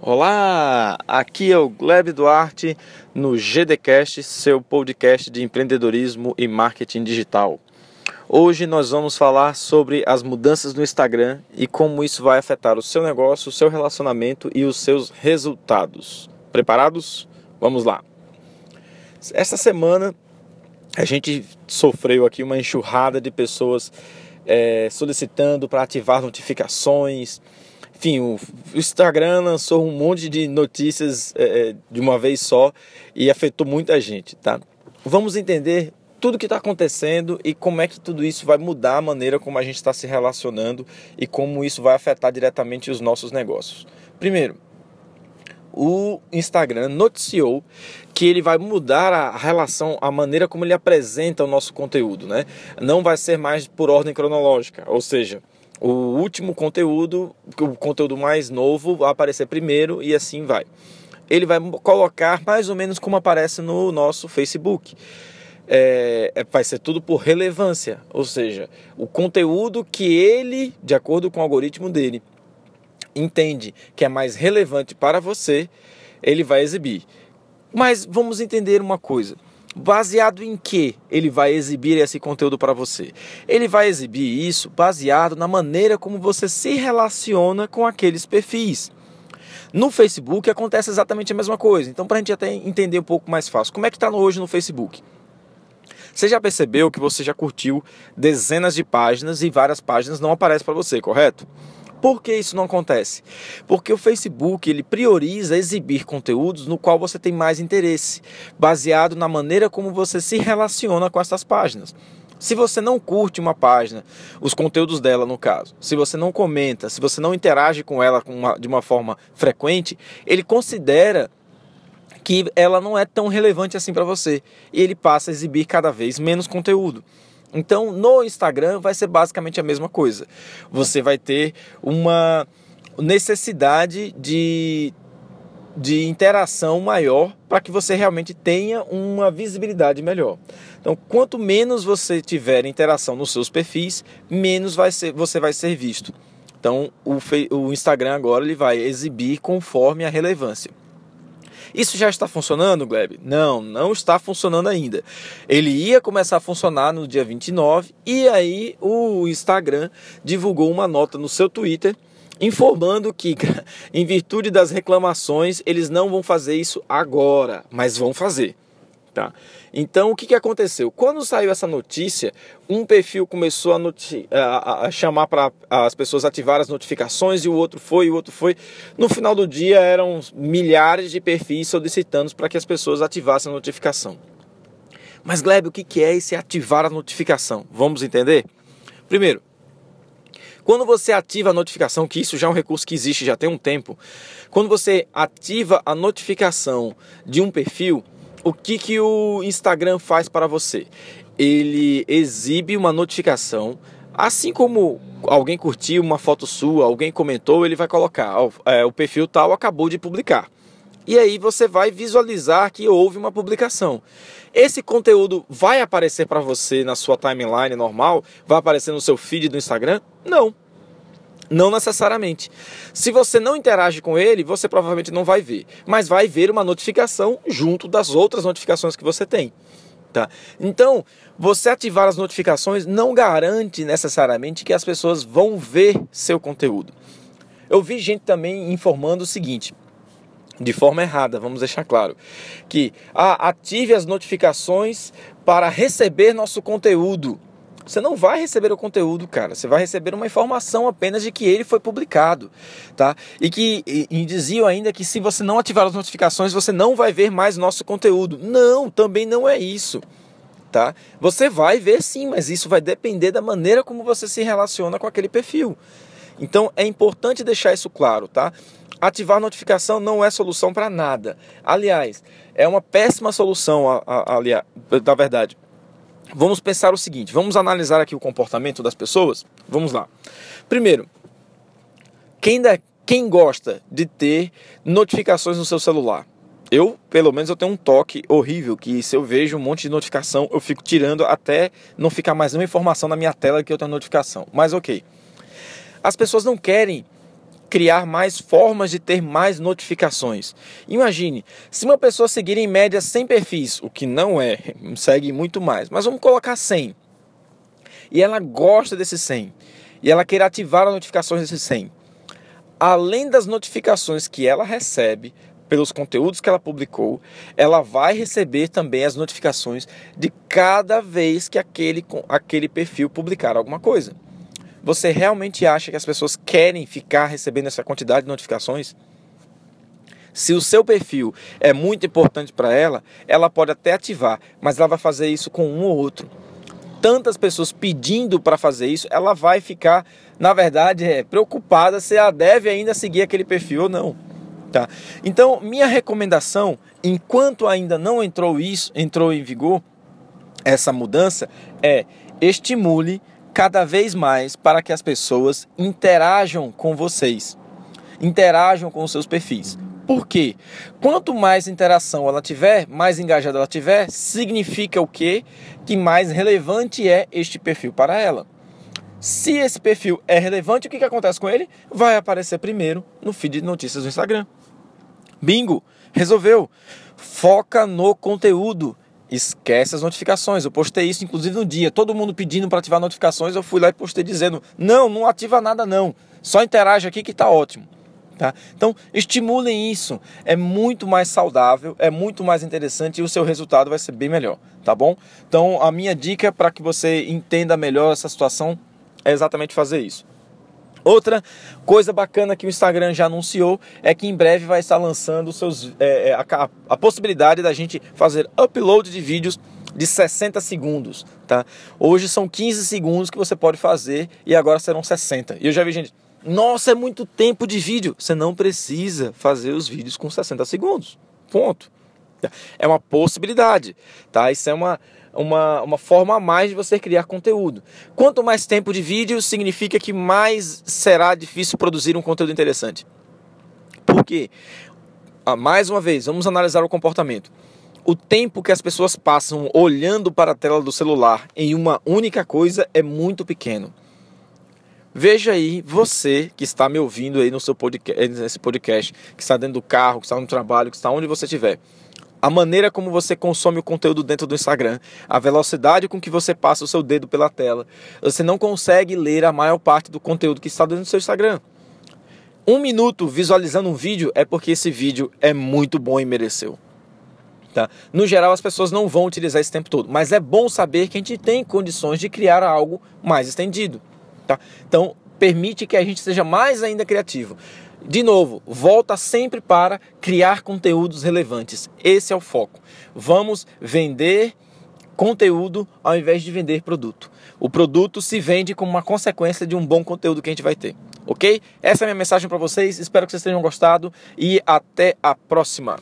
Olá, aqui é o Gleb Duarte no GDcast, seu podcast de empreendedorismo e marketing digital. Hoje nós vamos falar sobre as mudanças no Instagram e como isso vai afetar o seu negócio, o seu relacionamento e os seus resultados. Preparados? Vamos lá. Esta semana a gente sofreu aqui uma enxurrada de pessoas é, solicitando para ativar notificações enfim, o Instagram lançou um monte de notícias é, é, de uma vez só e afetou muita gente, tá? Vamos entender tudo que está acontecendo e como é que tudo isso vai mudar a maneira como a gente está se relacionando e como isso vai afetar diretamente os nossos negócios. Primeiro, o Instagram noticiou que ele vai mudar a relação, a maneira como ele apresenta o nosso conteúdo, né? Não vai ser mais por ordem cronológica, ou seja, o último conteúdo, o conteúdo mais novo vai aparecer primeiro e assim vai. Ele vai colocar mais ou menos como aparece no nosso Facebook. É, é, vai ser tudo por relevância, ou seja, o conteúdo que ele, de acordo com o algoritmo dele, entende que é mais relevante para você, ele vai exibir. Mas vamos entender uma coisa baseado em que ele vai exibir esse conteúdo para você? Ele vai exibir isso baseado na maneira como você se relaciona com aqueles perfis. No Facebook acontece exatamente a mesma coisa. Então, para a gente até entender um pouco mais fácil, como é que está hoje no Facebook? Você já percebeu que você já curtiu dezenas de páginas e várias páginas não aparecem para você, correto? Por que isso não acontece? Porque o Facebook ele prioriza exibir conteúdos no qual você tem mais interesse, baseado na maneira como você se relaciona com essas páginas. Se você não curte uma página, os conteúdos dela no caso, se você não comenta, se você não interage com ela de uma forma frequente, ele considera que ela não é tão relevante assim para você e ele passa a exibir cada vez menos conteúdo. Então, no Instagram vai ser basicamente a mesma coisa. Você vai ter uma necessidade de, de interação maior para que você realmente tenha uma visibilidade melhor. Então, quanto menos você tiver interação nos seus perfis, menos vai ser, você vai ser visto. Então, o, o Instagram agora ele vai exibir conforme a relevância. Isso já está funcionando, Gleb? Não, não está funcionando ainda. Ele ia começar a funcionar no dia 29 e aí o Instagram divulgou uma nota no seu Twitter informando que, em virtude das reclamações, eles não vão fazer isso agora, mas vão fazer. Tá? Então, o que, que aconteceu? Quando saiu essa notícia, um perfil começou a, a, a chamar para as pessoas ativar as notificações e o outro foi, e o outro foi. No final do dia, eram milhares de perfis solicitando para que as pessoas ativassem a notificação. Mas, Gleb, o que, que é esse ativar a notificação? Vamos entender? Primeiro, quando você ativa a notificação, que isso já é um recurso que existe já tem um tempo, quando você ativa a notificação de um perfil, o que, que o Instagram faz para você? Ele exibe uma notificação, assim como alguém curtiu uma foto sua, alguém comentou, ele vai colocar, é, o perfil tal acabou de publicar. E aí você vai visualizar que houve uma publicação. Esse conteúdo vai aparecer para você na sua timeline normal? Vai aparecer no seu feed do Instagram? Não. Não necessariamente. Se você não interage com ele, você provavelmente não vai ver, mas vai ver uma notificação junto das outras notificações que você tem. Tá? Então, você ativar as notificações não garante necessariamente que as pessoas vão ver seu conteúdo. Eu vi gente também informando o seguinte, de forma errada, vamos deixar claro, que ah, ative as notificações para receber nosso conteúdo. Você não vai receber o conteúdo, cara. Você vai receber uma informação apenas de que ele foi publicado, tá? E que e, e diziam ainda que se você não ativar as notificações, você não vai ver mais nosso conteúdo. Não, também não é isso. Tá? Você vai ver sim, mas isso vai depender da maneira como você se relaciona com aquele perfil. Então é importante deixar isso claro, tá? Ativar notificação não é solução para nada. Aliás, é uma péssima solução, aliás, da verdade. Vamos pensar o seguinte, vamos analisar aqui o comportamento das pessoas. Vamos lá. Primeiro, quem, da, quem gosta de ter notificações no seu celular? Eu, pelo menos, eu tenho um toque horrível que se eu vejo um monte de notificação, eu fico tirando até não ficar mais nenhuma informação na minha tela que eu tenho notificação. Mas ok. As pessoas não querem criar mais formas de ter mais notificações. Imagine, se uma pessoa seguir em média 100 perfis, o que não é, segue muito mais, mas vamos colocar 100. E ela gosta desses 100. E ela quer ativar as notificações desses 100. Além das notificações que ela recebe, pelos conteúdos que ela publicou, ela vai receber também as notificações de cada vez que aquele, aquele perfil publicar alguma coisa. Você realmente acha que as pessoas querem ficar recebendo essa quantidade de notificações? Se o seu perfil é muito importante para ela, ela pode até ativar, mas ela vai fazer isso com um ou outro. Tantas pessoas pedindo para fazer isso, ela vai ficar, na verdade, é, preocupada se ela deve ainda seguir aquele perfil ou não. Tá? Então, minha recomendação, enquanto ainda não entrou isso, entrou em vigor essa mudança, é estimule cada vez mais para que as pessoas interajam com vocês, interajam com os seus perfis. Por quê? Quanto mais interação ela tiver, mais engajada ela tiver, significa o quê? Que mais relevante é este perfil para ela. Se esse perfil é relevante, o que, que acontece com ele? Vai aparecer primeiro no feed de notícias do Instagram. Bingo! Resolveu! Foca no conteúdo. Esquece as notificações. Eu postei isso inclusive no dia. Todo mundo pedindo para ativar notificações. Eu fui lá e postei dizendo: não, não ativa nada não. Só interage aqui que está ótimo. Tá? Então, estimulem isso. É muito mais saudável, é muito mais interessante e o seu resultado vai ser bem melhor, tá bom? Então, a minha dica para que você entenda melhor essa situação é exatamente fazer isso. Outra coisa bacana que o Instagram já anunciou é que em breve vai estar lançando seus, é, é a, a possibilidade da gente fazer upload de vídeos de 60 segundos, tá? Hoje são 15 segundos que você pode fazer e agora serão 60. E eu já vi gente, nossa, é muito tempo de vídeo. Você não precisa fazer os vídeos com 60 segundos. Ponto. É uma possibilidade, tá? Isso é uma uma, uma forma a mais de você criar conteúdo. Quanto mais tempo de vídeo, significa que mais será difícil produzir um conteúdo interessante. Por quê? Ah, mais uma vez, vamos analisar o comportamento. O tempo que as pessoas passam olhando para a tela do celular em uma única coisa é muito pequeno. Veja aí, você que está me ouvindo aí no seu podcast, nesse podcast, que está dentro do carro, que está no trabalho, que está onde você estiver a maneira como você consome o conteúdo dentro do Instagram, a velocidade com que você passa o seu dedo pela tela, você não consegue ler a maior parte do conteúdo que está dentro do seu Instagram. Um minuto visualizando um vídeo é porque esse vídeo é muito bom e mereceu. Tá? No geral, as pessoas não vão utilizar esse tempo todo, mas é bom saber que a gente tem condições de criar algo mais estendido. Tá? Então, permite que a gente seja mais ainda criativo. De novo, volta sempre para criar conteúdos relevantes. Esse é o foco. Vamos vender conteúdo ao invés de vender produto. O produto se vende como uma consequência de um bom conteúdo que a gente vai ter. Ok? Essa é a minha mensagem para vocês. Espero que vocês tenham gostado e até a próxima.